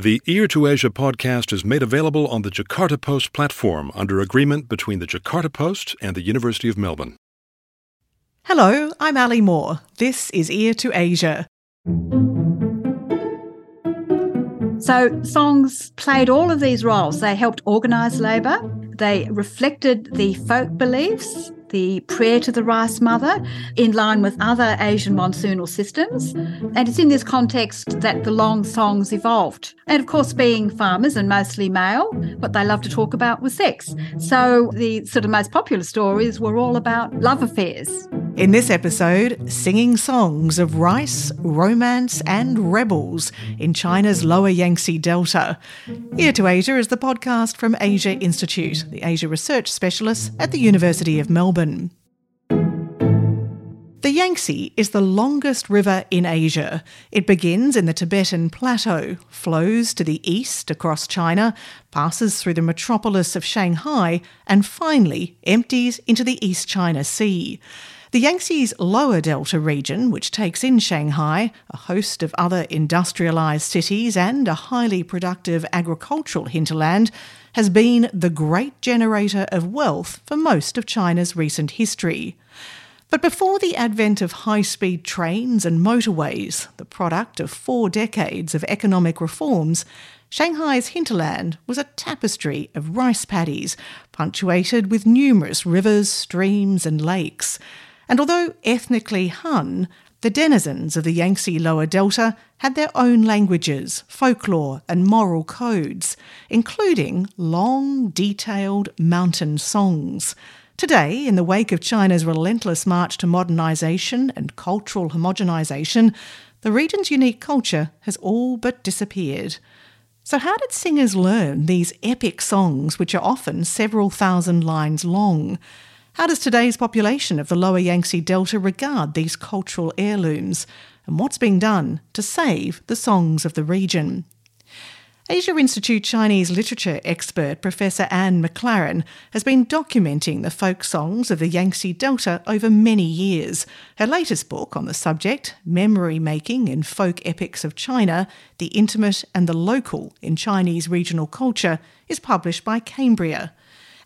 The Ear to Asia podcast is made available on the Jakarta Post platform under agreement between the Jakarta Post and the University of Melbourne. Hello, I'm Ali Moore. This is Ear to Asia. So, songs played all of these roles. They helped organise labour, they reflected the folk beliefs, the prayer to the rice mother, in line with other Asian monsoonal systems. And it's in this context that the long songs evolved. And of course, being farmers and mostly male, what they loved to talk about was sex. So the sort of most popular stories were all about love affairs. In this episode, singing songs of rice, romance, and rebels in China's lower Yangtze Delta. Ear to Asia is the podcast from Asia Institute, the Asia Research Specialist at the University of Melbourne. The Yangtze is the longest river in Asia. It begins in the Tibetan Plateau, flows to the east across China, passes through the metropolis of Shanghai, and finally empties into the East China Sea. The Yangtze's lower delta region, which takes in Shanghai, a host of other industrialised cities, and a highly productive agricultural hinterland, has been the great generator of wealth for most of China's recent history. But before the advent of high speed trains and motorways, the product of four decades of economic reforms, Shanghai's hinterland was a tapestry of rice paddies, punctuated with numerous rivers, streams, and lakes. And although ethnically Han, the denizens of the Yangtze Lower Delta had their own languages, folklore, and moral codes, including long, detailed mountain songs. Today, in the wake of China's relentless march to modernisation and cultural homogenisation, the region's unique culture has all but disappeared. So, how did singers learn these epic songs, which are often several thousand lines long? How does today's population of the lower Yangtze Delta regard these cultural heirlooms? And what's being done to save the songs of the region? Asia Institute Chinese literature expert Professor Anne McLaren has been documenting the folk songs of the Yangtze Delta over many years. Her latest book on the subject, Memory Making in Folk Epics of China The Intimate and the Local in Chinese Regional Culture, is published by Cambria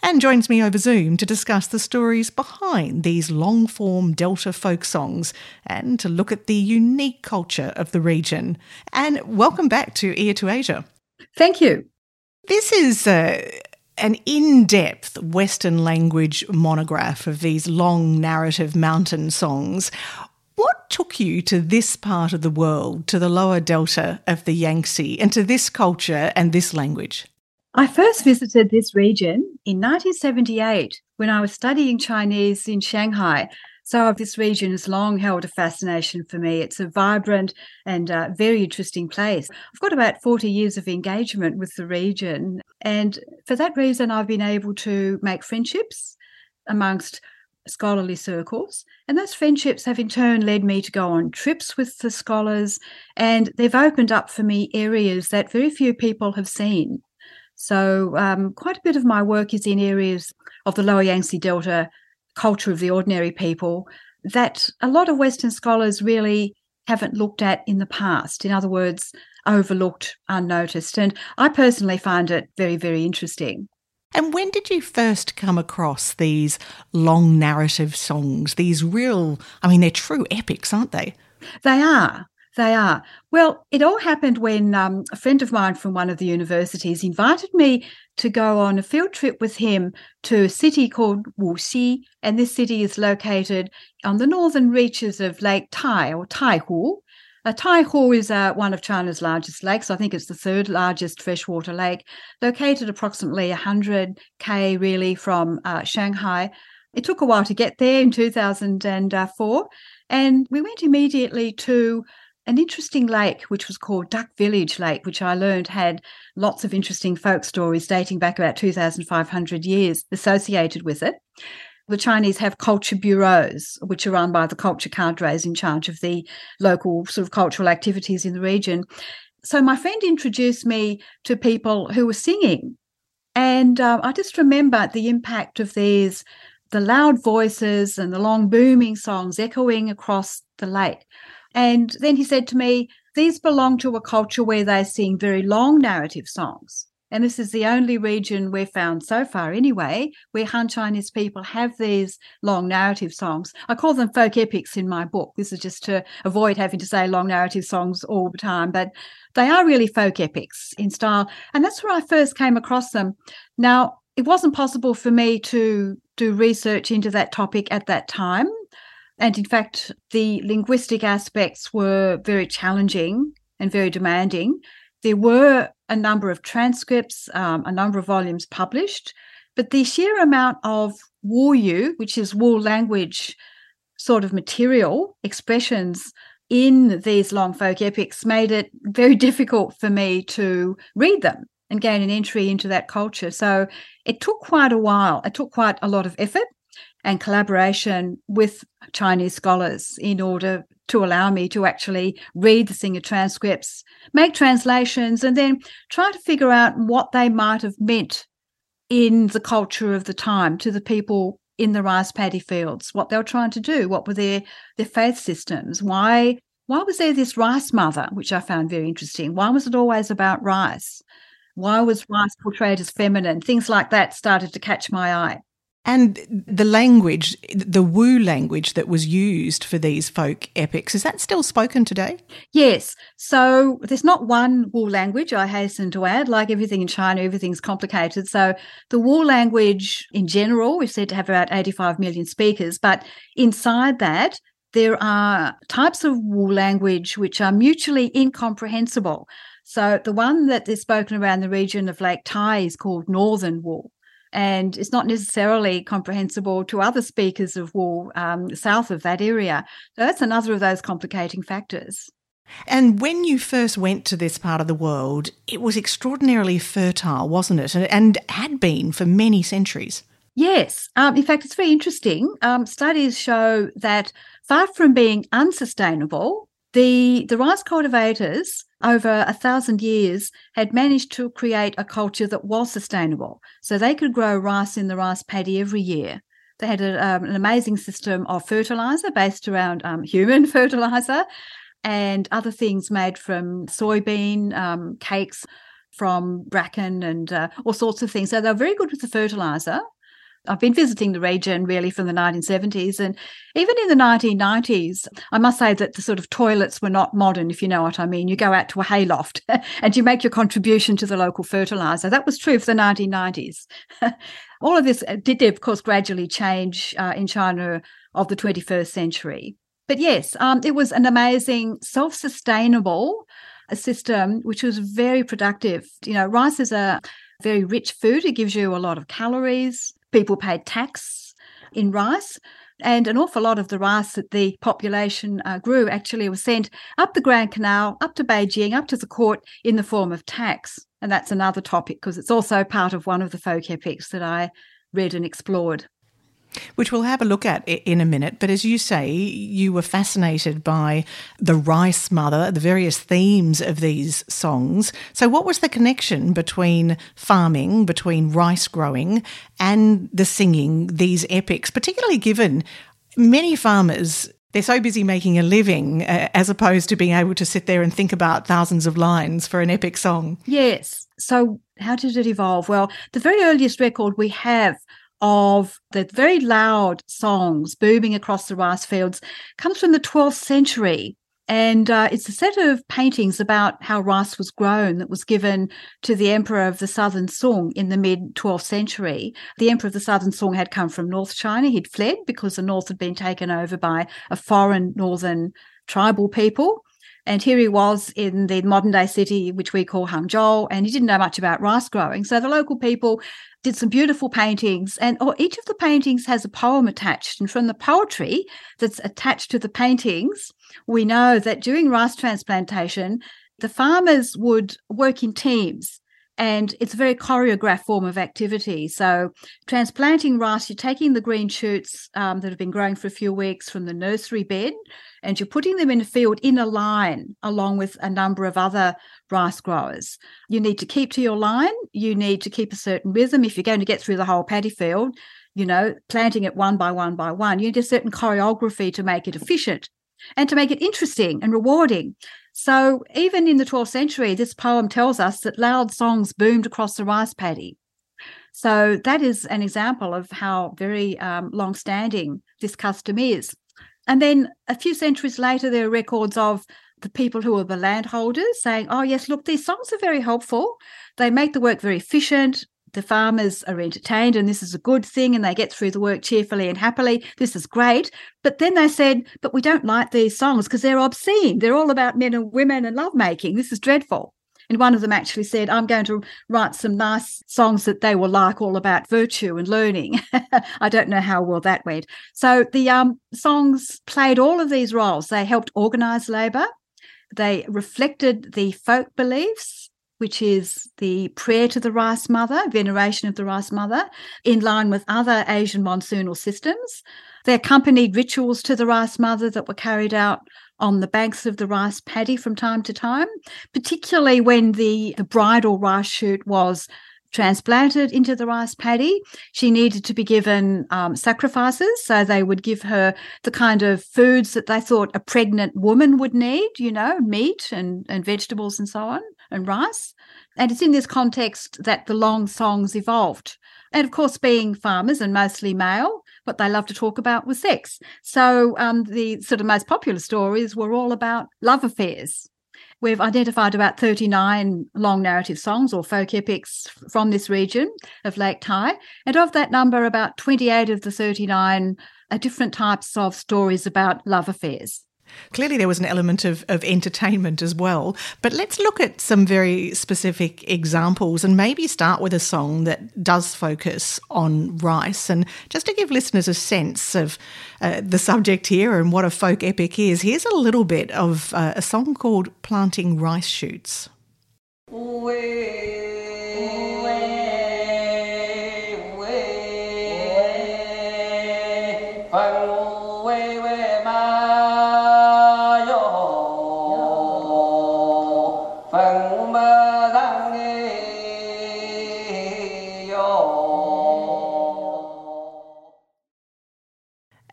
and joins me over Zoom to discuss the stories behind these long form Delta folk songs and to look at the unique culture of the region. And welcome back to Ear to Asia. Thank you. This is uh, an in depth Western language monograph of these long narrative mountain songs. What took you to this part of the world, to the lower delta of the Yangtze, and to this culture and this language? I first visited this region in 1978 when I was studying Chinese in Shanghai. So, this region has long held a fascination for me. It's a vibrant and uh, very interesting place. I've got about 40 years of engagement with the region. And for that reason, I've been able to make friendships amongst scholarly circles. And those friendships have in turn led me to go on trips with the scholars. And they've opened up for me areas that very few people have seen. So, um, quite a bit of my work is in areas of the lower Yangtze Delta culture of the ordinary people that a lot of Western scholars really haven't looked at in the past. In other words, overlooked, unnoticed. And I personally find it very, very interesting. And when did you first come across these long narrative songs? These real, I mean, they're true epics, aren't they? They are. They are. Well, it all happened when um, a friend of mine from one of the universities invited me to go on a field trip with him to a city called Wuxi. And this city is located on the northern reaches of Lake Tai or Taihu. Uh, Taihu is uh, one of China's largest lakes. I think it's the third largest freshwater lake, located approximately 100 k really from uh, Shanghai. It took a while to get there in 2004, and we went immediately to an interesting lake, which was called Duck Village Lake, which I learned had lots of interesting folk stories dating back about 2,500 years associated with it. The Chinese have culture bureaus, which are run by the culture cadres in charge of the local sort of cultural activities in the region. So my friend introduced me to people who were singing. And uh, I just remember the impact of these, the loud voices and the long booming songs echoing across the lake. And then he said to me, these belong to a culture where they sing very long narrative songs. And this is the only region we've found so far, anyway, where Han Chinese people have these long narrative songs. I call them folk epics in my book. This is just to avoid having to say long narrative songs all the time, but they are really folk epics in style. And that's where I first came across them. Now, it wasn't possible for me to do research into that topic at that time. And in fact, the linguistic aspects were very challenging and very demanding. There were a number of transcripts, um, a number of volumes published, but the sheer amount of Wu which is Wu language sort of material, expressions in these long folk epics, made it very difficult for me to read them and gain an entry into that culture. So it took quite a while. It took quite a lot of effort and collaboration with Chinese scholars in order to allow me to actually read the Singer transcripts, make translations, and then try to figure out what they might have meant in the culture of the time to the people in the rice paddy fields, what they were trying to do, what were their their faith systems, why why was there this rice mother, which I found very interesting? Why was it always about rice? Why was rice portrayed as feminine? Things like that started to catch my eye. And the language, the Wu language that was used for these folk epics, is that still spoken today? Yes. So there's not one Wu language, I hasten to add. Like everything in China, everything's complicated. So the Wu language in general, we've said to have about 85 million speakers, but inside that, there are types of Wu language which are mutually incomprehensible. So the one that is spoken around the region of Lake Tai is called Northern Wu and it's not necessarily comprehensible to other speakers of Wu um, south of that area. So that's another of those complicating factors. And when you first went to this part of the world, it was extraordinarily fertile, wasn't it? And had been for many centuries. Yes. Um, in fact, it's very interesting. Um, studies show that far from being unsustainable, the, the rice cultivators over a thousand years had managed to create a culture that was sustainable. So they could grow rice in the rice paddy every year. They had a, um, an amazing system of fertilizer based around um, human fertilizer and other things made from soybean um, cakes from bracken and uh, all sorts of things. So they're very good with the fertilizer. I've been visiting the region really from the 1970s. And even in the 1990s, I must say that the sort of toilets were not modern, if you know what I mean. You go out to a hayloft and you make your contribution to the local fertilizer. That was true for the 1990s. All of this uh, did, of course, gradually change uh, in China of the 21st century. But yes, um, it was an amazing, self sustainable uh, system, which was very productive. You know, rice is a very rich food. It gives you a lot of calories people paid tax in rice. And an awful lot of the rice that the population uh, grew actually was sent up the Grand Canal, up to Beijing, up to the court in the form of tax. And that's another topic because it's also part of one of the folk epics that I read and explored which we'll have a look at in a minute. But as you say, you were fascinated by the rice mother, the various themes of these songs. So, what was the connection between farming, between rice growing, and the singing these epics, particularly given many farmers? They're so busy making a living uh, as opposed to being able to sit there and think about thousands of lines for an epic song. Yes. So, how did it evolve? Well, the very earliest record we have of the very loud songs booming across the rice fields comes from the 12th century. And uh, it's a set of paintings about how rice was grown that was given to the Emperor of the Southern Song in the mid 12th century. The Emperor of the Southern Song had come from North China. He'd fled because the North had been taken over by a foreign northern tribal people. And here he was in the modern day city, which we call Hangzhou, and he didn't know much about rice growing. So the local people did some beautiful paintings, and oh, each of the paintings has a poem attached. And from the poetry that's attached to the paintings, we know that during rice transplantation, the farmers would work in teams and it's a very choreographed form of activity. So, transplanting rice, you're taking the green shoots um, that have been growing for a few weeks from the nursery bed, and you're putting them in a field in a line along with a number of other rice growers. You need to keep to your line. You need to keep a certain rhythm. If you're going to get through the whole paddy field, you know, planting it one by one by one, you need a certain choreography to make it efficient. and to make it interesting and rewarding. So even in the 12th century, this poem tells us that loud songs boomed across the rice paddy. So that is an example of how very um, long standing this custom is. And then a few centuries later, there are records of the people who are the landholders saying, oh, yes, look, these songs are very helpful. They make the work very efficient. The farmers are entertained, and this is a good thing, and they get through the work cheerfully and happily. This is great. But then they said, but we don't like these songs because they're obscene. They're all about men and women and lovemaking. This is dreadful. And one of them actually said, I'm going to write some nice songs that they will like all about virtue and learning. I don't know how well that went. So the um, songs played all of these roles. They helped organize labor, they reflected the folk beliefs. Which is the prayer to the rice mother, veneration of the rice mother, in line with other Asian monsoonal systems. They accompanied rituals to the rice mother that were carried out on the banks of the rice paddy from time to time, particularly when the, the bridal rice shoot was transplanted into the rice paddy. She needed to be given um, sacrifices. So they would give her the kind of foods that they thought a pregnant woman would need, you know, meat and, and vegetables and so on, and rice. And it's in this context that the long songs evolved. And of course, being farmers and mostly male, what they love to talk about was sex. So um, the sort of most popular stories were all about love affairs. We've identified about 39 long narrative songs or folk epics from this region of Lake Tai. And of that number, about 28 of the 39 are different types of stories about love affairs. Clearly, there was an element of, of entertainment as well. But let's look at some very specific examples and maybe start with a song that does focus on rice. And just to give listeners a sense of uh, the subject here and what a folk epic is, here's a little bit of uh, a song called Planting Rice Shoots.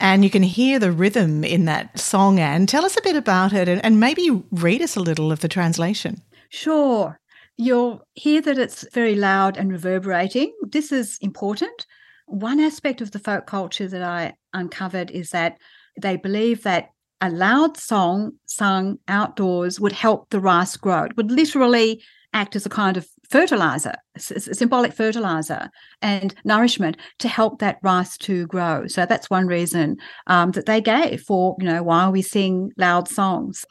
And you can hear the rhythm in that song. Anne, tell us a bit about it and, and maybe read us a little of the translation. Sure. You'll hear that it's very loud and reverberating. This is important. One aspect of the folk culture that I uncovered is that they believe that a loud song sung outdoors would help the rice grow. It would literally act as a kind of fertilizer, symbolic fertilizer and nourishment to help that rice to grow. So that's one reason um, that they gave for, you know, why we sing loud songs.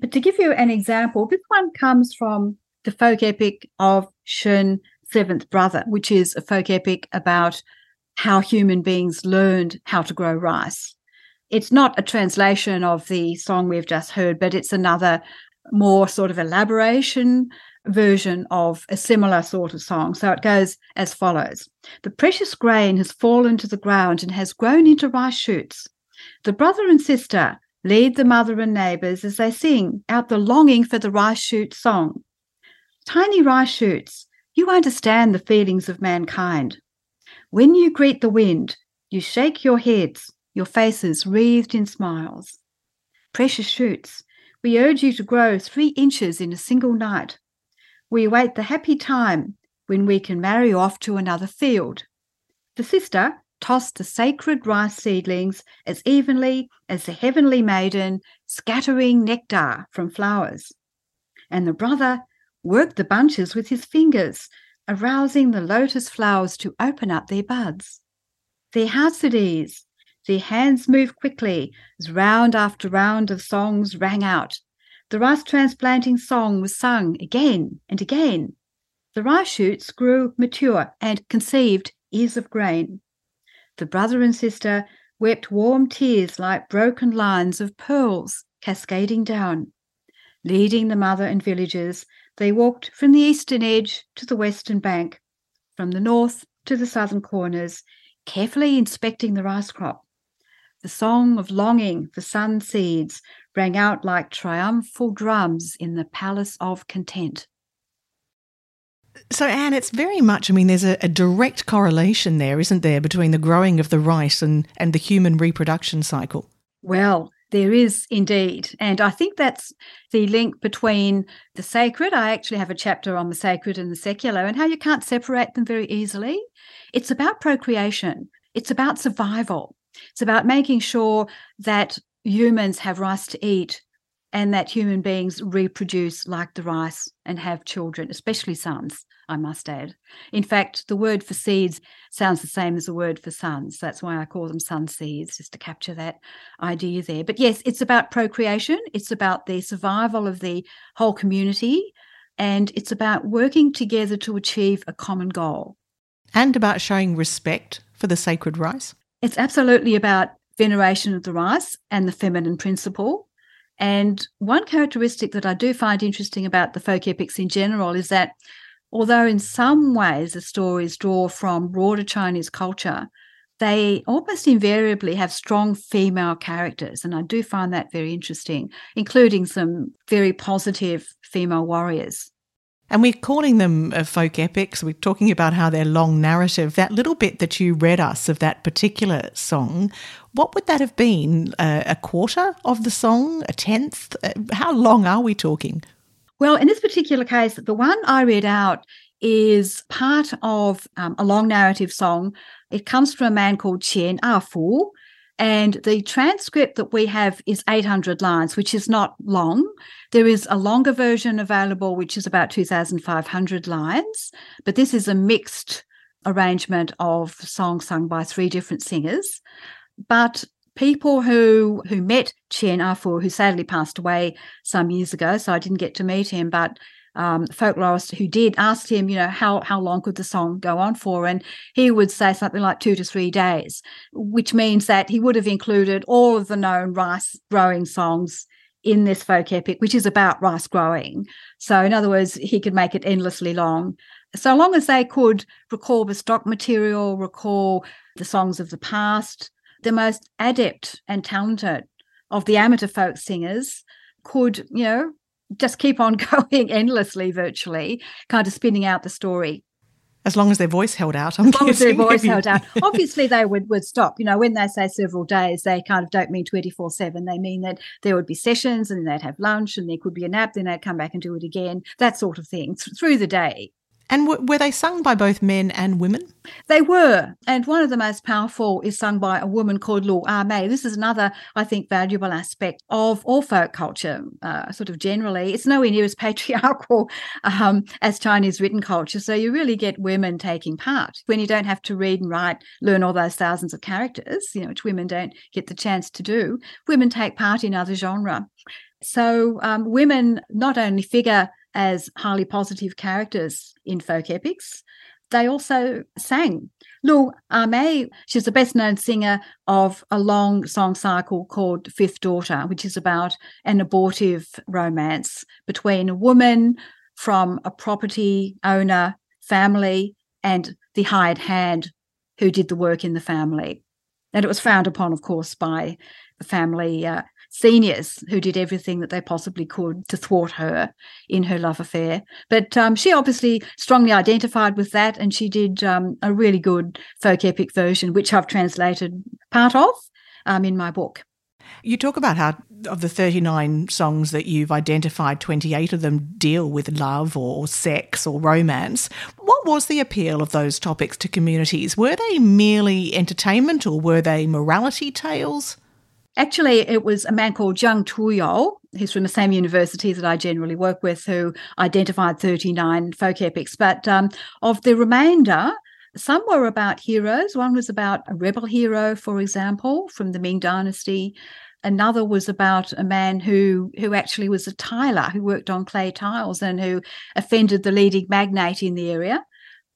But to give you an example, this one comes from the folk epic of Shun, Seventh Brother, which is a folk epic about how human beings learned how to grow rice. It's not a translation of the song we've just heard, but it's another more sort of elaboration version of a similar sort of song. So it goes as follows The precious grain has fallen to the ground and has grown into rice shoots. The brother and sister lead the mother and neighbours as they sing out the longing for the rice shoot song. Tiny rice shoots, you understand the feelings of mankind. When you greet the wind, you shake your heads, your faces wreathed in smiles. Precious shoots, we urge you to grow three inches in a single night. We await the happy time when we can marry off to another field. The sister tossed the sacred rice seedlings as evenly as the heavenly maiden scattering nectar from flowers. And the brother worked the bunches with his fingers, arousing the lotus flowers to open up their buds. Their ease, their hands moved quickly as round after round of songs rang out, the rice transplanting song was sung again and again. The rice shoots grew mature and conceived ears of grain. The brother and sister wept warm tears like broken lines of pearls cascading down. Leading the mother and villagers, they walked from the eastern edge to the western bank, from the north to the southern corners, carefully inspecting the rice crop. The song of longing for sun seeds rang out like triumphal drums in the palace of content. So, Anne, it's very much, I mean, there's a, a, direct correlation there, isn't there, between the growing of the rice and, and the human reproduction cycle? Well, There is indeed. And I think that's the link between the sacred. I actually have a chapter on the sacred and the secular and how you can't separate them very easily. It's about procreation, it's about survival, it's about making sure that humans have rice to eat and that human beings reproduce like the rice and have children, especially sons, I must add. In fact, the word for seeds sounds the same as the word for sons. That's why I call them sun seeds, just to capture that idea there. But yes, it's about procreation, it's about the survival of the whole community, and it's about working together to achieve a common goal. And about showing respect for the sacred rice? It's absolutely about veneration of the rice and the feminine principle and one characteristic that I do find interesting about the folk epics in general is that although in some ways the stories draw from broader Chinese culture, they almost invariably have strong female characters. And I do find that very interesting, including some very positive female warriors. And we're calling them uh, folk epics. We're talking about how they're long narrative. That little bit that you read us of that particular song, what would that have been? Uh, a quarter of the song? A tenth? Uh, how long are we talking? Well, in this particular case, the one I read out is part of um, a long narrative song. It comes from a man called Qian Afu, and the transcript that we have is 800 lines, which is not long. There is a longer version available, which is about 2,500 lines, but this is a mixed arrangement of songs sung by three different singers. But people who who met Qian Afu, ah who sadly passed away some years ago, so I didn't get to meet him, but um, folklorist who did asked him, you know, how how long could the song go on for, and he would say something like two to three days, which means that he would have included all of the known rice growing songs in this folk epic, which is about rice growing. So, in other words, he could make it endlessly long. So long as they could recall the stock material, recall the songs of the past, the most adept and talented of the amateur folk singers could, you know, just keep on going endlessly, virtually, kind of spinning out the story. As long as their voice held out, I'm as long as their voice held out. Obviously, they would, would stop. You know, when they say several days, they kind of don't mean 24 7. They mean that there would be sessions and they'd have lunch and there could be a nap, then they'd come back and do it again, that sort of thing through the day. And w- were they sung by both men and women? They were. And one of the most powerful is sung by a woman called Lu Ah Mei. This is another, I think, valuable aspect of all folk culture, uh, sort of generally. It's nowhere near as patriarchal um, as Chinese written culture. So you really get women taking part when you don't have to read and write, learn all those thousands of characters, you know, which women don't get the chance to do. Women take part in other genre. So um, women not only figure as highly positive characters in folk epics. They also sang. Lu Amei, she's the best known singer of a long song cycle called Fifth Daughter, which is about an abortive romance between a woman from a property owner family and the hired hand who did the work in the family. And it was frowned upon, of course, by the family uh, seniors who did everything that they possibly could to thwart her in her love affair. But um, she obviously strongly identified with that, and she did um, a really good folk epic version, which I've translated part of um, in my book. You talk about how, of the 39 songs that you've identified, 28 of them deal with love or sex or romance. What was the appeal of those topics to communities? Were they merely entertainment or were they morality tales? Actually, it was a man called Zheng Tuyou, who's from the same university that I generally work with, who identified 39 folk epics. But um, of the remainder, some were about heroes. One was about a rebel hero, for example, from the Ming Dynasty. Another was about a man who who actually was a tiler who worked on clay tiles and who offended the leading magnate in the area.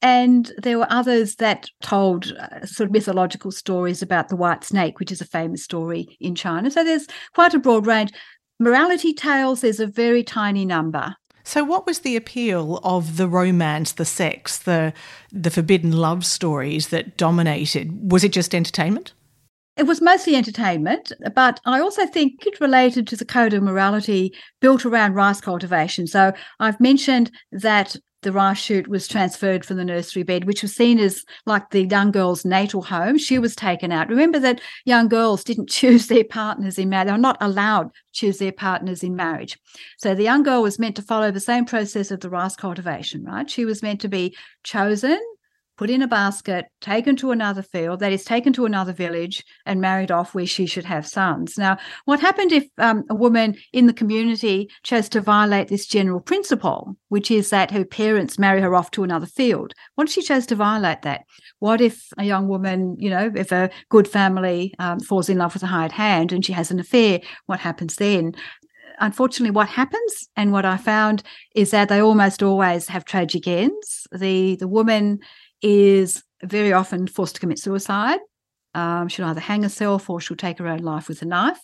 And there were others that told uh, sort of mythological stories about the white snake, which is a famous story in China. So there's quite a broad range. Morality tales, there's a very tiny number. So, what was the appeal of the romance, the sex, the the forbidden love stories that dominated? Was it just entertainment? It was mostly entertainment, but I also think it related to the code of morality built around rice cultivation. So I've mentioned that the rice shoot was transferred from the nursery bed, which was seen as like the young girl's natal home. She was taken out. Remember that young girls didn't choose their partners in marriage. They were not allowed to choose their partners in marriage. So the young girl was meant to follow the same process of the rice cultivation, right? She was meant to be chosen put in a basket, taken to another field, that is, taken to another village and married off where she should have sons. Now, what happened if um, a woman in the community chose to violate this general principle, which is that her parents marry her off to another field? What if she chose to violate that? What if a young woman, you know, if a good family um, falls in love with a hired hand and she has an affair, what happens then? unfortunately, what happens and what I found is that they almost always have tragic ends. The the woman is very often forced to commit suicide. Um, she'll either hang herself or she'll take her own life with a knife.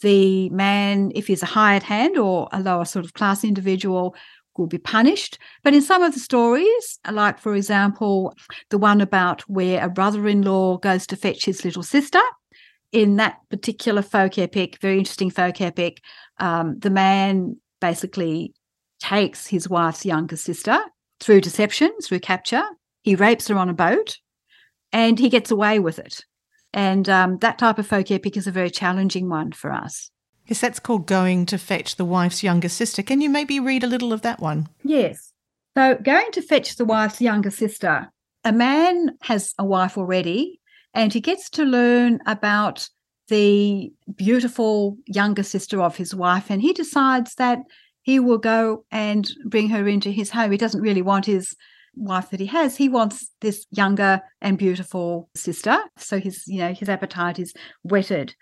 The man, if he's a hired hand or a lower sort of class individual, will be punished. But in some of the stories, like for example, the one about where a brother in law goes to fetch his little sister, in that particular folk epic, very interesting folk epic, um, the man basically takes his wife's younger sister through deception, through capture, he rapes her on a boat and he gets away with it. And um, that type of folk epic is a very challenging one for us. Yes, that's called Going to Fetch the Wife's Younger Sister. Can you maybe read a little of that one? Yes. So, Going to Fetch the Wife's Younger Sister, a man has a wife already and he gets to learn about the beautiful younger sister of his wife and he decides that he will go and bring her into his home. He doesn't really want his wife that he has, he wants this younger and beautiful sister. So his, you know, his appetite is whetted.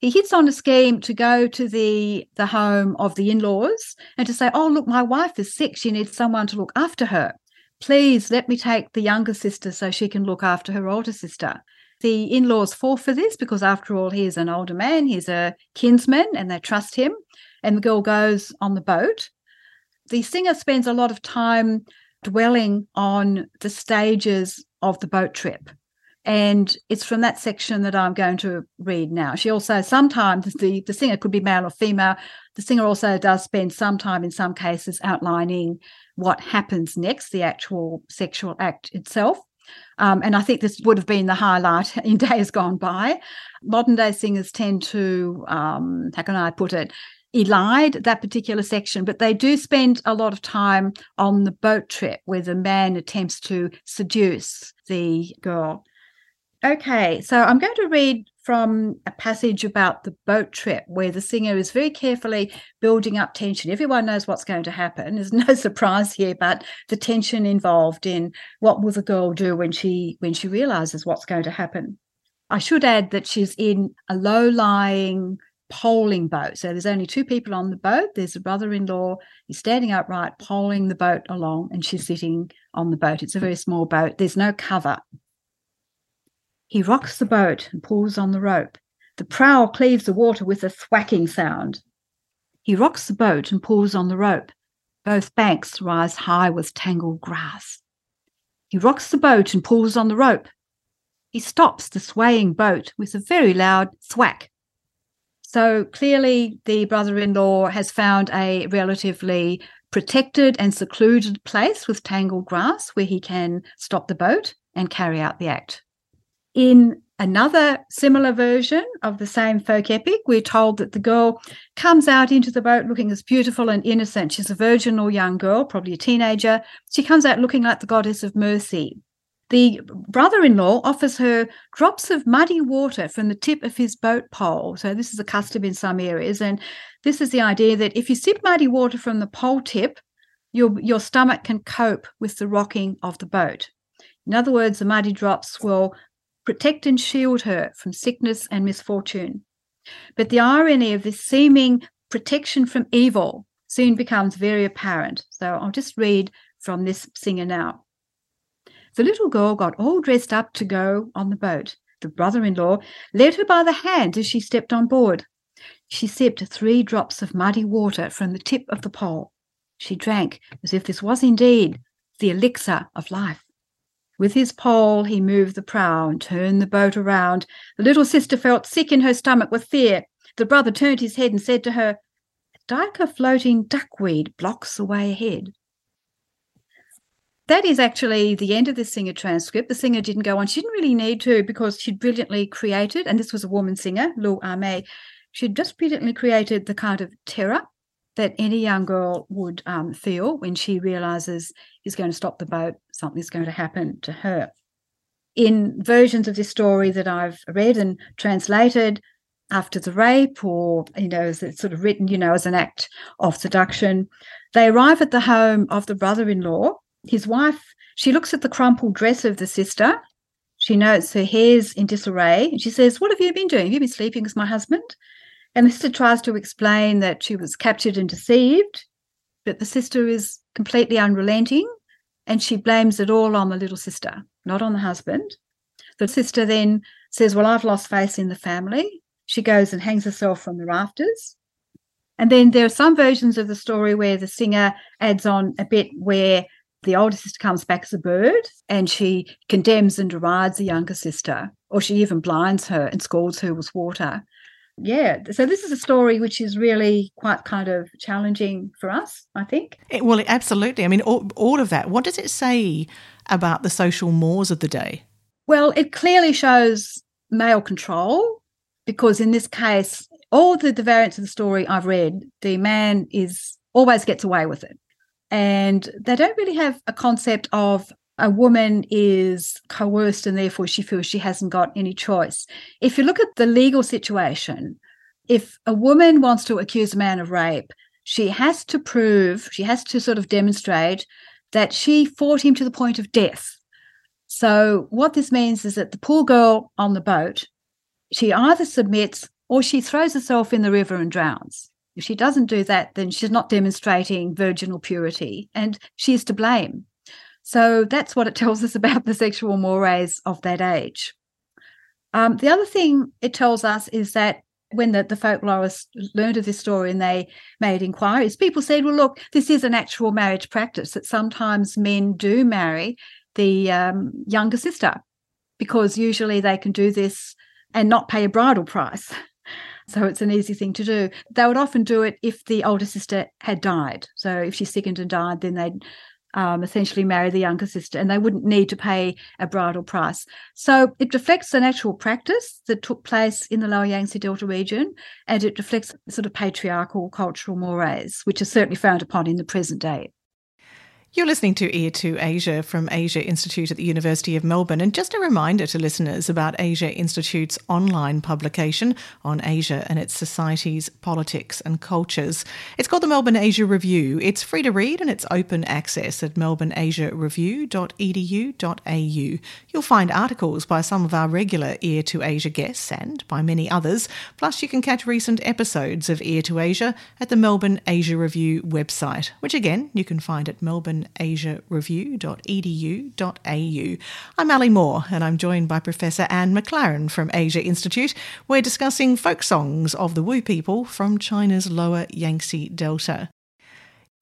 He hits on a scheme to go to the the home of the in-laws and to say, "Oh, look, my wife is sick. She needs someone to look after her. Please let me take the younger sister so she can look after her older sister." The in-laws fall for this because, after all, he is an older man. He's a kinsman, and they trust him. And the girl goes on the boat. The singer spends a lot of time dwelling on the stages of the boat trip. And it's from that section that I'm going to read now. She also sometimes the, the singer could be male or female. The singer also does spend some time in some cases outlining what happens next, the actual sexual act itself. Um, and I think this would have been the highlight in days gone by. Modern day singers tend to, um, how can I put it, elide that particular section, but they do spend a lot of time on the boat trip where the man attempts to seduce the girl. Okay, so I'm going to read from a passage about the boat trip where the singer is very carefully building up tension. Everyone knows what's going to happen. There's no surprise here, but the tension involved in what will the girl do when she when she realizes what's going to happen. I should add that she's in a low-lying poling boat. So there's only two people on the boat. There's a brother in law. He's standing upright, poling the boat along, and she's sitting on the boat. It's a very small boat. There's no cover. He rocks the boat and pulls on the rope. The prow cleaves the water with a thwacking sound. He rocks the boat and pulls on the rope. Both banks rise high with tangled grass. He rocks the boat and pulls on the rope. He stops the swaying boat with a very loud thwack so clearly, the brother in law has found a relatively protected and secluded place with tangled grass where he can stop the boat and carry out the act. In another similar version of the same folk epic, we're told that the girl comes out into the boat looking as beautiful and innocent. She's a virginal young girl, probably a teenager. She comes out looking like the goddess of mercy. The brother in law offers her drops of muddy water from the tip of his boat pole. So, this is a custom in some areas. And this is the idea that if you sip muddy water from the pole tip, your, your stomach can cope with the rocking of the boat. In other words, the muddy drops will protect and shield her from sickness and misfortune. But the irony of this seeming protection from evil soon becomes very apparent. So, I'll just read from this singer now. The little girl got all dressed up to go on the boat. The brother in law led her by the hand as she stepped on board. She sipped three drops of muddy water from the tip of the pole. She drank as if this was indeed the elixir of life. With his pole, he moved the prow and turned the boat around. The little sister felt sick in her stomach with fear. The brother turned his head and said to her, A dyke of floating duckweed blocks the way ahead. That is actually the end of the singer transcript. The singer didn't go on. She didn't really need to because she'd brilliantly created, and this was a woman singer, Lu Amei. She'd just brilliantly created the kind of terror that any young girl would um, feel when she realizes he's going to stop the boat, something's going to happen to her. In versions of this story that I've read and translated after the rape, or, you know, as it's sort of written, you know, as an act of seduction, they arrive at the home of the brother in law his wife, she looks at the crumpled dress of the sister. She notes her hair's in disarray. And she says, What have you been doing? Have you been sleeping with my husband? And the sister tries to explain that she was captured and deceived, but the sister is completely unrelenting and she blames it all on the little sister, not on the husband. The sister then says, Well, I've lost face in the family. She goes and hangs herself from the rafters. And then there are some versions of the story where the singer adds on a bit where the older sister comes back as a bird and she condemns and derides the younger sister, or she even blinds her and scalds her with water. Yeah, so this is a story which is really quite kind of challenging for us, I think. It, well, absolutely. I mean, all, all of that. What does it say about the social mores of the day? Well, it clearly shows male control because in this case, all the, the variants of the story I've read, the man is always gets away with it and they don't really have a concept of a woman is coerced and therefore she feels she hasn't got any choice. If you look at the legal situation, if a woman wants to accuse a man of rape, she has to prove, she has to sort of demonstrate that she fought him to the point of death. So, what this means is that the poor girl on the boat, she either submits or she throws herself in the river and drowns. If she doesn't do that, then she's not demonstrating virginal purity and she is to blame. So that's what it tells us about the sexual mores of that age. Um, the other thing it tells us is that when the, the folklorists learned of this story and they made inquiries, people said, well, look, this is an actual marriage practice that sometimes men do marry the um, younger sister because usually they can do this and not pay a bridal price. So it's an easy thing to do. They would often do it if the older sister had died. So if she sickened and died, then they'd um, essentially marry the younger sister and they wouldn't need to pay a bridal price. So it reflects an actual practice that took place in the lower Yangtze Delta region and it reflects sort of patriarchal cultural mores, which are certainly frowned upon in the present day. You're listening to Ear to Asia from Asia Institute at the University of Melbourne. And just a reminder to listeners about Asia Institute's online publication on Asia and its societies, politics, and cultures. It's called the Melbourne Asia Review. It's free to read and it's open access at melbourneasiareview.edu.au. You'll find articles by some of our regular Ear to Asia guests and by many others. Plus, you can catch recent episodes of Ear to Asia at the Melbourne Asia Review website, which again you can find at Melbourne asiareview.edu.au. I'm Ali Moore, and I'm joined by Professor Anne McLaren from Asia Institute. We're discussing folk songs of the Wu people from China's lower Yangtze Delta.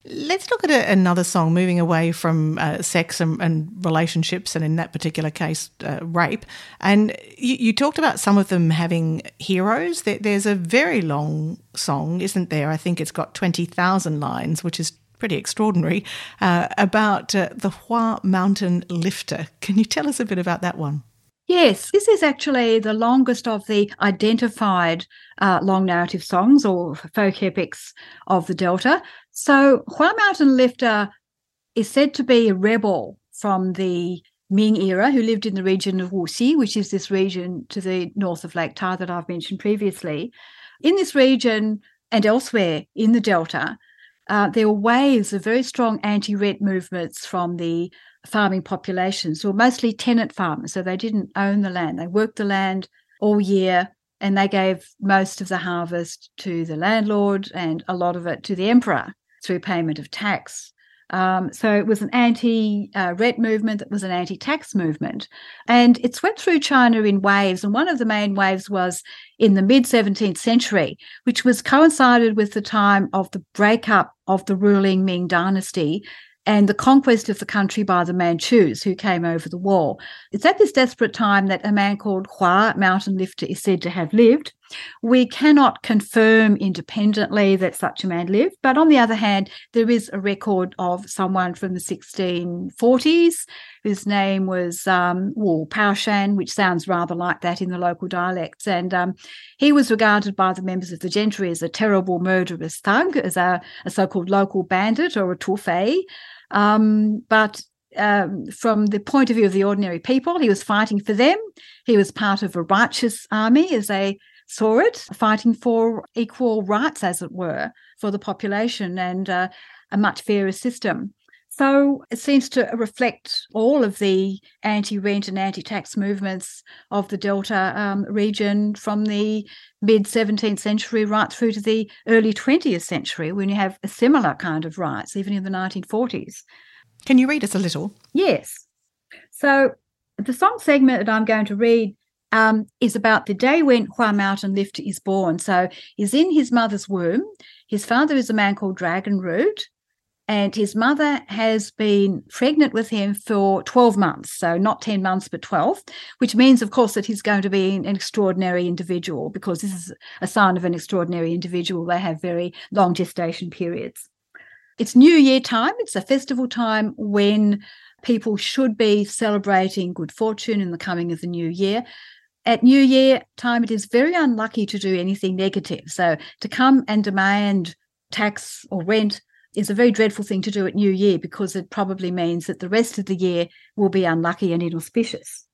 Let's look at a, another song, moving away from uh, sex and, and, relationships, and in that particular case, uh, rape. And you, you, talked about some of them having heroes. There, there's a very long song, isn't there? I think it's got 20,000 lines, which is pretty extraordinary, uh, about uh, the Hua Mountain Lifter. Can you tell us a bit about that one? Yes, this is actually the longest of the identified uh, long narrative songs or folk epics of the Delta. So, Hua Mountain Lifter is said to be a rebel from the Ming era who lived in the region of Wuxi, which is this region to the north of Lake Tai that I've mentioned previously. In this region and elsewhere in the Delta, uh, there were waves of very strong anti-rent movements from the farming populations who were mostly tenant farmers. So they didn't own the land. They worked the land all year and they gave most of the harvest to the landlord and a lot of it to the emperor through payment of tax. Um, so it was an anti-rent movement that was an anti-tax movement, and it swept through China in waves. And one of the main waves was in the mid 17th century, which was coincided with the time of the breakup of the ruling Ming dynasty and the conquest of the country by the Manchus who came over the wall. It's at this desperate time that a man called Hua, mountain lifter, is said to have lived. We cannot confirm independently that such a man lived, but on the other hand, there is a record of someone from the 1640s whose name was um, Wu Paoshan, which sounds rather like that in the local dialects. And um, he was regarded by the members of the gentry as a terrible murderous thug, as a, a so called local bandit or a tuofei. Um, but um, from the point of view of the ordinary people, he was fighting for them. He was part of a righteous army, as they saw it, fighting for equal rights, as it were, for the population and uh, a much fairer system. So it seems to reflect all of the anti rent and anti tax movements of the Delta um, region from the mid 17th century right through to the early 20th century when you have a similar kind of rights, even in the 1940s. Can you read us a little? Yes. So the song segment that I'm going to read um, is about the day when Hua Mountain Lift is born. So he's in his mother's womb. His father is a man called Dragon Root, and his mother has been pregnant with him for 12 months. So not 10 months, but 12, which means, of course, that he's going to be an extraordinary individual because this is a sign of an extraordinary individual. They have very long gestation periods. It's New Year time, it's a festival time when people should be celebrating good fortune in the coming of the new year. At New Year time, it is very unlucky to do anything negative. So to come and demand tax or rent is a very dreadful thing to do at New Year because it probably means that the rest of the year will be unlucky and inauspicious.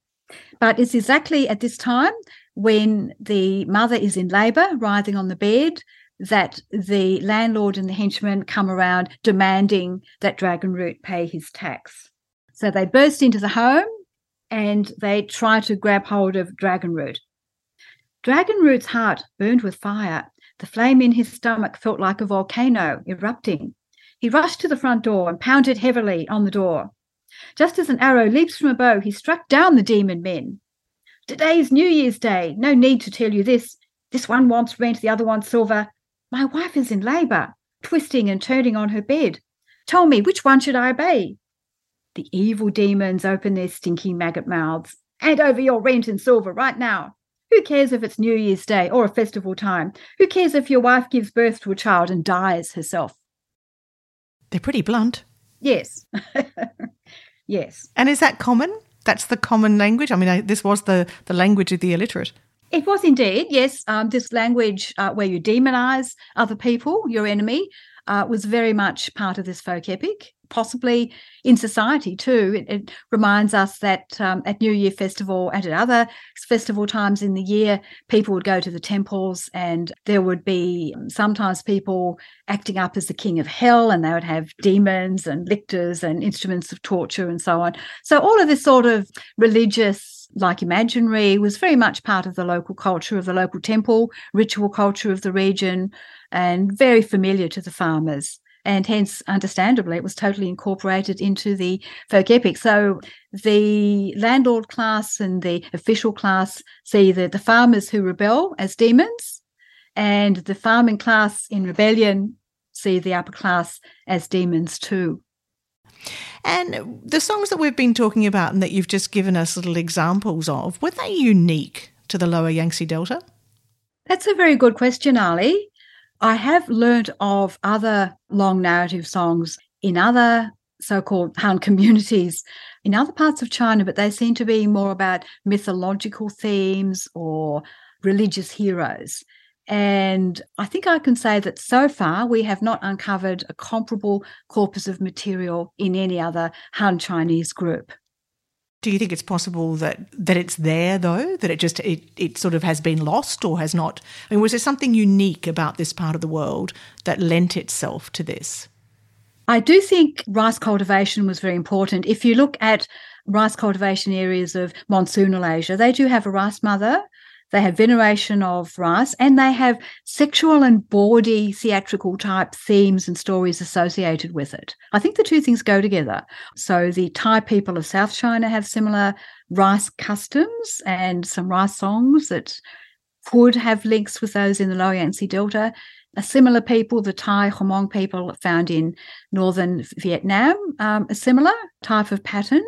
But it's exactly at this time when the mother is in labour, writhing on the bed, that the landlord and the henchman come around demanding that Dragonroot pay his tax. So they burst into the home and they try to grab hold of Dragonroot. Dragonroot's heart burned with fire. The flame in his stomach felt like a volcano erupting. He rushed to the front door and pounded heavily on the door. Just as an arrow leaps from a bow, he struck down the demon men. Today's New Year's Day. No need to tell you this. This one wants rent, the other wants silver. My wife is in labour, twisting and turning on her bed. Tell me, which one should I obey? The evil demons open their stinky maggot mouths. Hand over your rent and silver right now. Who cares if it's New Year's Day or a festival time? Who cares if your wife gives birth to a child and dies herself? They're pretty blunt. Yes. yes. And is that common? That's the common language? I mean, I, this was the, the language of the illiterate. It was indeed, yes. Um, this language uh, where you demonize other people, your enemy, uh, was very much part of this folk epic, possibly in society too. It, it reminds us that um, at New Year Festival and at other festival times in the year, people would go to the temples and there would be sometimes people acting up as the king of hell and they would have demons and lictors and instruments of torture and so on. So all of this sort of religious like imaginary was very much part of the local culture of the local temple, ritual culture of the region, and very familiar to the farmers. And hence, understandably, it was totally incorporated into the folk epic. So the landlord class and the official class see the, the farmers who rebel as demons, and the farming class in rebellion see the upper class as demons too. And the songs that we've been talking about and that you've just given us little examples of, were they unique to the lower Yangtze Delta? That's a very good question, Ali. I have learnt of other long narrative songs in other so called Han communities in other parts of China, but they seem to be more about mythological themes or religious heroes. And I think I can say that so far we have not uncovered a comparable corpus of material in any other Han Chinese group. Do you think it's possible that that it's there though, that it just it, it sort of has been lost or has not? I mean, was there something unique about this part of the world that lent itself to this? I do think rice cultivation was very important. If you look at rice cultivation areas of monsoonal Asia, they do have a rice mother they have veneration of rice, and they have sexual and bawdy theatrical type themes and stories associated with it. I think the two things go together. So the Thai people of South China have similar rice customs and some rice songs that could have links with those in the Lower Yangtze Delta. A similar people, the Thai Hmong people found in northern Vietnam, um, a similar type of pattern.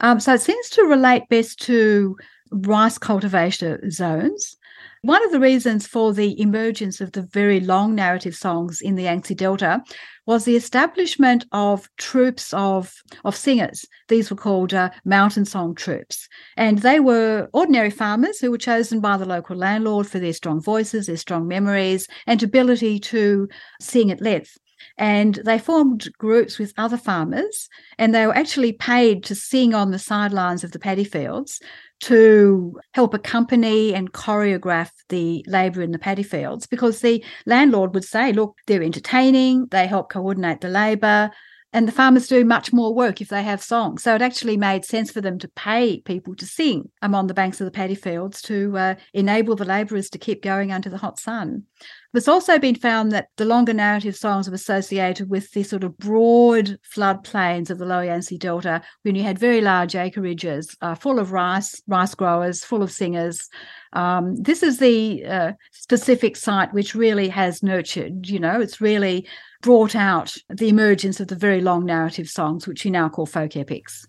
Um, so it seems to relate best to rice cultivation zones. One of the reasons for the emergence of the very long narrative songs in the Yangtze Delta was the establishment of troops of, of singers. These were called uh, mountain song troops. And they were ordinary farmers who were chosen by the local landlord for their strong voices, their strong memories, and ability to sing at length and they formed groups with other farmers and they were actually paid to sing on the sidelines of the paddy fields to help accompany and choreograph the labour in the paddy fields because the landlord would say, look, they're entertaining, they help coordinate the labour, and the farmers do much more work if they have songs. So it actually made sense for them to pay people to sing on the banks of the paddy fields to uh, enable the labourers to keep going under the hot sun. It's also been found that the longer narrative songs are associated with the sort of broad floodplains of the Lower Yangtze Delta when you had very large acreages uh, full of rice, rice growers, full of singers. Um, this is the uh, specific site which really has nurtured, you know, it's really brought out the emergence of the very long narrative songs, which we now call folk epics.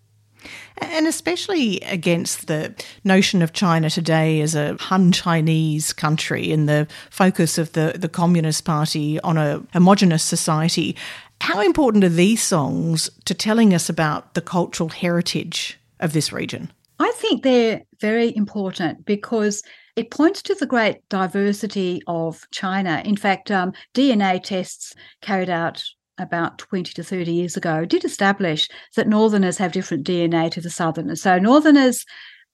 And especially against the notion of China today as a Han Chinese country and the focus of the, the Communist Party on a homogenous society. How important are these songs to telling us about the cultural heritage of this region? I think they're very important because it points to the great diversity of China. In fact, um, DNA tests carried out about 20 to 30 years ago did establish that Northerners have different DNA to the Southerners. So, Northerners,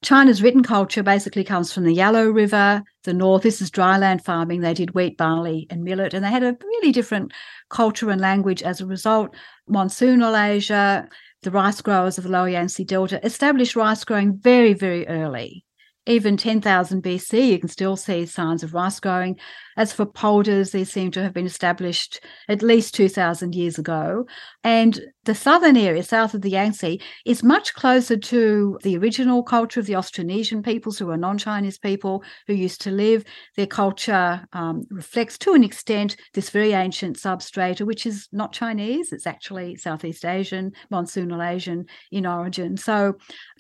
China's written culture basically comes from the Yellow River, the north. This is dryland farming. They did wheat, barley, and millet, and they had a really different culture and language as a result. Monsoonal Asia, the rice growers of the lower Yangtze Delta established rice growing very, very early even 10,000 BC, you can still see signs of rice growing. As for polders, they seem to have been established at least 2,000 years ago. And the southern area, south of the Yangtze, is much closer to the original culture of the Austronesian peoples, who are non Chinese people who used to live. Their culture um, reflects to an extent this very ancient substrata, which is not Chinese, it's actually Southeast Asian, monsoonal Asian in origin. So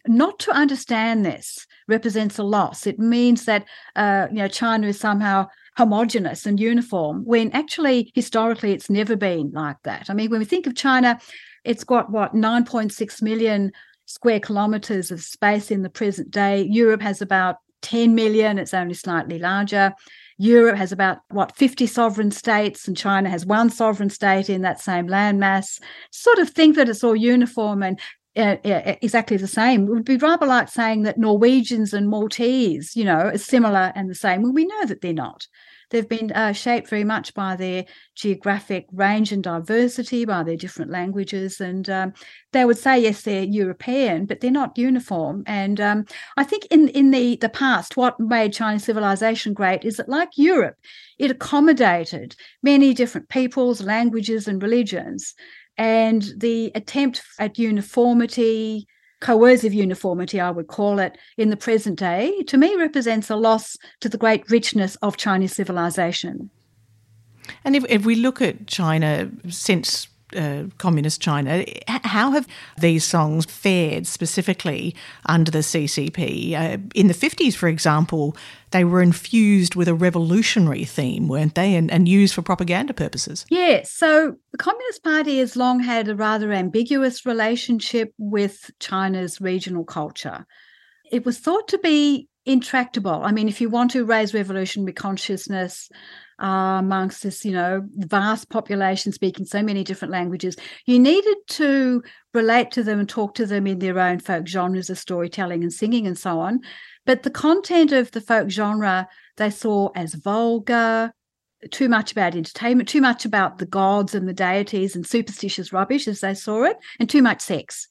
not to understand this represents a loss. It means that uh, you know China is somehow homogenous and uniform when actually historically it's never been like that. I mean, when we think of China, it's got what 9.6 million square kilometers of space in the present day. Europe has about 10 million, it's only slightly larger. Europe has about what 50 sovereign states, and China has one sovereign state in that same landmass. Sort of think that it's all uniform and exactly the same. It would be rather like saying that Norwegians and Maltese, you know, are similar and the same. Well, we know that they're not. They've been uh, shaped very much by their geographic range and diversity, by their different languages. And um, they would say, yes, they're European, but they're not uniform. And um, I think in, in the, the past, what made Chinese civilization great is that, like Europe, it accommodated many different peoples, languages, and religions. And the attempt at uniformity, coercive uniformity, I would call it, in the present day, to me represents a loss to the great richness of Chinese civilization. And if, if we look at China since uh, communist China. How have these songs fared specifically under the CCP? Uh, in the 50s, for example, they were infused with a revolutionary theme, weren't they? And, and used for propaganda purposes. Yeah. So the Communist Party has long had a rather ambiguous relationship with China's regional culture. It was thought to be intractable. I mean, if you want to raise revolutionary consciousness, uh, amongst this, you know, vast population speaking so many different languages. You needed to relate to them and talk to them in their own folk genres of storytelling and singing and so on. But the content of the folk genre they saw as vulgar, too much about entertainment, too much about the gods and the deities and superstitious rubbish as they saw it, and too much sex.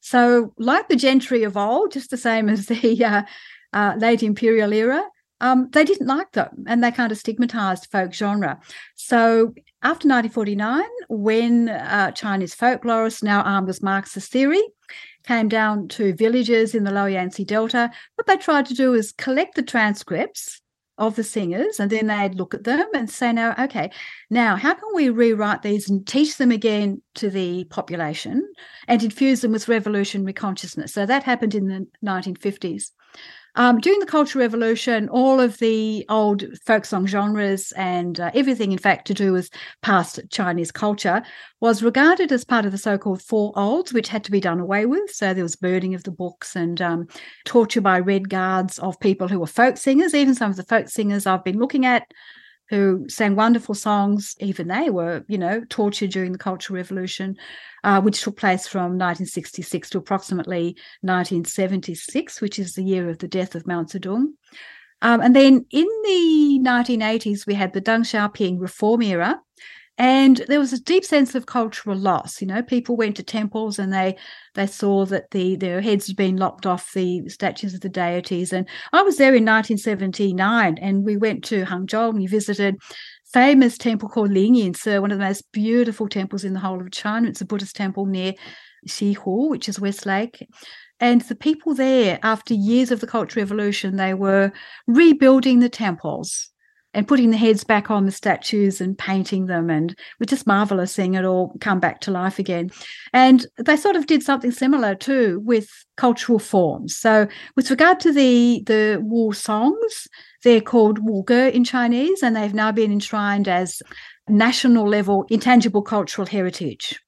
So, like the gentry of old, just the same as the uh, uh, late imperial era, um, they didn't like them and they kind of stigmatized folk genre. So after 1949, when uh, Chinese folklorists, now armed with Marxist theory, came down to villages in the lower Yangtze Delta, what they tried to do is collect the transcripts of the singers and then they'd look at them and say now okay now how can we rewrite these and teach them again to the population and infuse them with revolutionary consciousness so that happened in the 1950s Um, during the Cultural Revolution, all of the old folk song genres and uh, everything, in fact, to do with past Chinese culture was regarded as part of the so called Four Olds, which had to be done away with. So there was burning of the books and um, torture by Red Guards of people who were folk singers. Even some of the folk singers I've been looking at who sang wonderful songs, even they were, you know, tortured during the Cultural Revolution uh, which took place from 1966 to approximately 1976, which is the year of the death of Mao Zedong. Um, and then in the 1980s, we had the Deng Xiaoping reform era. And there was a deep sense of cultural loss. You know, people went to temples and they they saw that the their heads had been lopped off the statues of the deities. And I was there in 1979, and we went to Hangzhou and we visited famous temple called Lingyinsi, one of the most beautiful temples in the whole of China. It's a Buddhist temple near Xihu, which is Westlake. And the people there, after years of the Cultural Revolution, they were rebuilding the temples and putting the heads back on the statues and painting them and was just marvelous seeing it all come back to life again and they sort of did something similar too with cultural forms so with regard to the the Wu songs they're called Wuge in Chinese, and they've now been enshrined as national level intangible cultural heritage.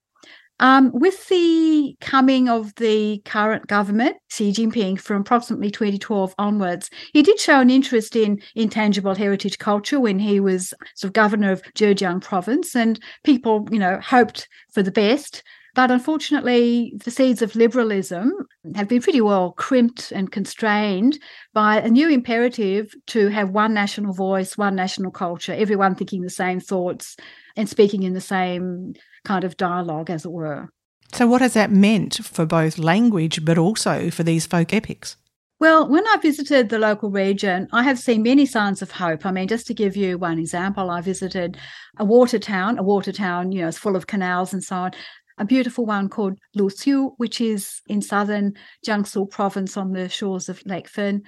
Um, with the coming of the current government, Xi Jinping, from approximately 2012 onwards, he did show an interest in intangible heritage culture when he was sort of governor of Zhejiang province, and people, you know, hoped for the best. But unfortunately, the seeds of liberalism have been pretty well crimped and constrained by a new imperative to have one national voice, one national culture, everyone thinking the same thoughts and speaking in the same kind of dialogue, as it were. So, what has that meant for both language but also for these folk epics? Well, when I visited the local region, I have seen many signs of hope. I mean, just to give you one example, I visited a water town. A water town, you know, is full of canals and so on a beautiful one called Luxu, which is in southern Jiangsu province on the shores of Lake Fen.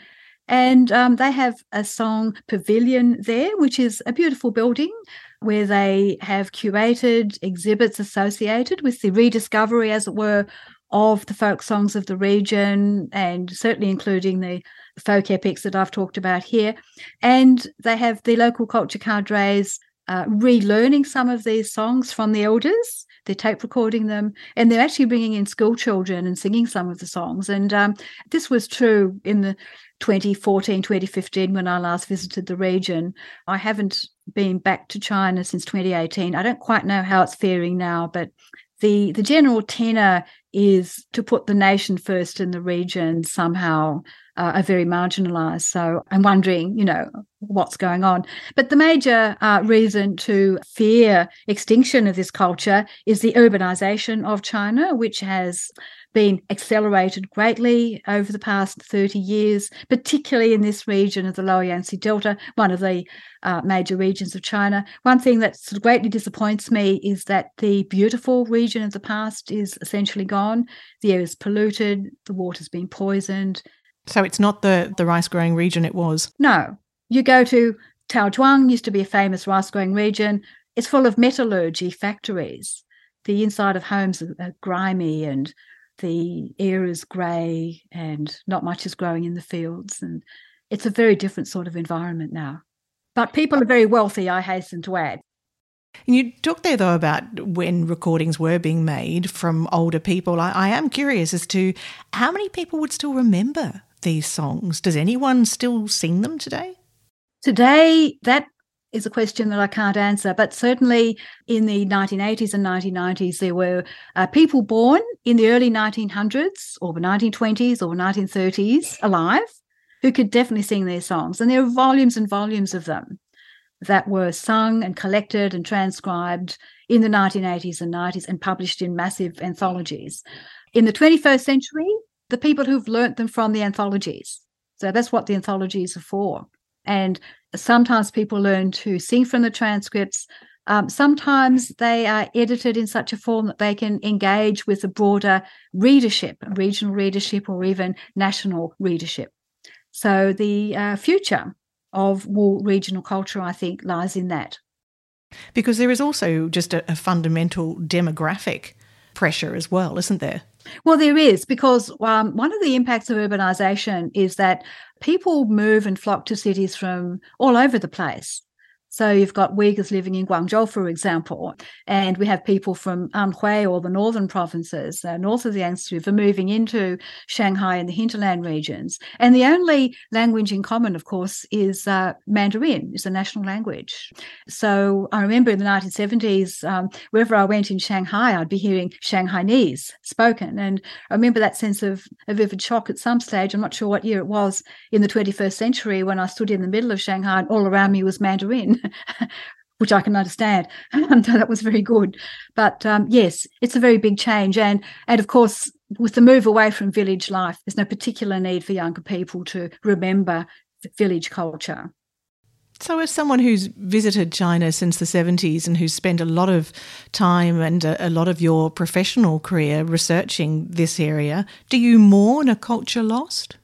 And um, they have a song pavilion there, which is a beautiful building where they have curated exhibits associated with the rediscovery, as it were, of the folk songs of the region, and certainly including the folk epics that I've talked about here. And they have the local culture cadres uh, relearning some of these songs from the elders they're tape recording them, and they're actually bringing in school children and singing some of the songs. And um, this was true in the 2014, 2015 when I last visited the region. I haven't been back to China since 2018. I don't quite know how it's faring now, but the the general tenor is to put the nation first in the region somehow uh, are very marginalized. So I'm wondering, you know, what's going on. But the major uh, reason to fear extinction of this culture is the urbanization of China, which has been accelerated greatly over the past 30 years, particularly in this region of the lower Yangtze Delta, one of the uh, major regions of China. One thing that sort of greatly disappoints me is that the beautiful region of the past is essentially gone. The air is polluted, the water's been poisoned, so it's not the, the rice growing region it was? No. You go to Taozhuang, used to be a famous rice growing region. It's full of metallurgy factories. The inside of homes are grimy and the air is grey and not much is growing in the fields. And it's a very different sort of environment now. But people are very wealthy, I hasten to add. And you talked there, though, about when recordings were being made from older people. I, I, am curious as to how many people would still remember these songs? Does anyone still sing them today? Today, that is a question that I can't answer, but certainly in the 1980s and 1990s, there were uh, people born in the early 1900s or the 1920s or 1930s alive who could definitely sing their songs. And there are volumes and volumes of them that were sung and collected and transcribed in the 1980s and 90s and published in massive anthologies. In the 21st century, the people who've learnt them from the anthologies. So that's what the anthologies are for. And sometimes people learn to sing from the transcripts. Um, sometimes they are edited in such a form that they can engage with a broader readership, regional readership, or even national readership. So the uh, future of Wu regional culture, I think, lies in that. Because there is also just a, a fundamental demographic pressure as well, isn't there? Well, there is, because um, one of the impacts of urbanisation is that people move and flock to cities from all over the place. So you've got Uyghurs living in Guangzhou, for example, and we have people from Anhui or the northern provinces, uh, north of the Yangtze River, moving into Shanghai and the hinterland regions. And the only language in common, of course, is uh, Mandarin, is the national language. So I remember in the 1970s, um, wherever I went in Shanghai, I'd be hearing Shanghainese spoken. And I remember that sense of a vivid shock at some stage. I'm not sure what year it was in the 21st century when I stood in the middle of Shanghai and all around me was Mandarin. which I can understand. so that was very good. But um, yes, it's a very big change. And, and of course, with the move away from village life, there's no particular need for younger people to remember village culture. So, as someone who's visited China since the 70s and who's spent a lot of time and a, a, lot of your professional career researching this area, do you mourn a culture lost?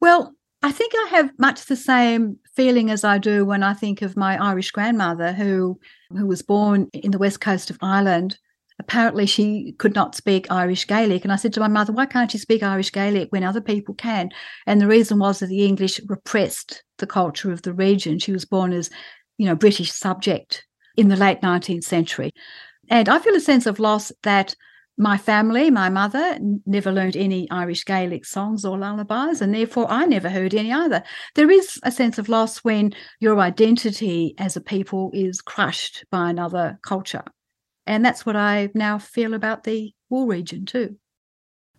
Well, I think I have much the same feeling as I do when I think of my Irish grandmother who who was born in the west coast of Ireland. Apparently she could not speak Irish Gaelic and I said to my mother, why can't you speak Irish Gaelic when other people can? And the reason was that the English repressed the culture of the region. She was born as, you know, British subject in the late 19th century. And I feel a sense of loss that my family, my mother, never learned any Irish Gaelic songs or lullabies, and therefore I never heard any either. There is a sense of loss when your identity as a people is crushed by another culture. And that's what I now feel about the Wu region too.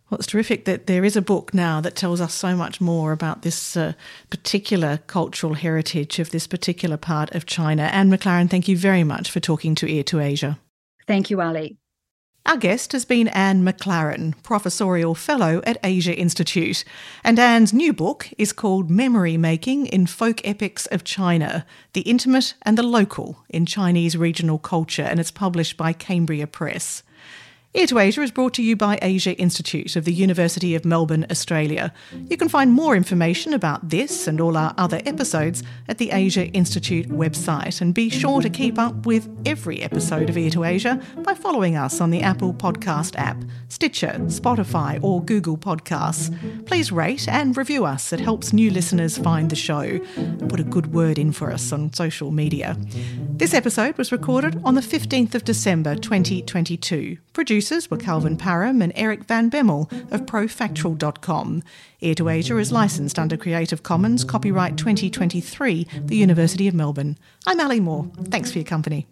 Well, it's terrific that there is a book now that tells us so much more about this uh, particular cultural heritage of this particular part of China. Anne McLaren, thank you very much for talking to Ear to Asia. Thank you, Ali. Our guest has been Anne McLaren, Professorial Fellow at Asia Institute, and Anne's new book is called Memory Making in Folk Epics of China The Intimate and the Local in Chinese Regional Culture, and it's published by Cambria Press. Ear to Asia is brought to you by Asia Institute of the University of Melbourne, Australia. You can find more information about this and all our other episodes at the Asia Institute website. And be sure to keep up with every episode of Ear to Asia by following us on the Apple Podcast app, Stitcher, Spotify, or Google Podcasts. Please rate and review us. It helps new listeners find the show. And put a good word in for us on social media. This episode was recorded on the 15th of December 2022. Produced Producers were Kelvin Param and Eric Van Bemmel of profactual.com. Ear to Asia is licensed under Creative Commons, copyright 2023, the University of Melbourne. I'm Ali Moore. Thanks for your company.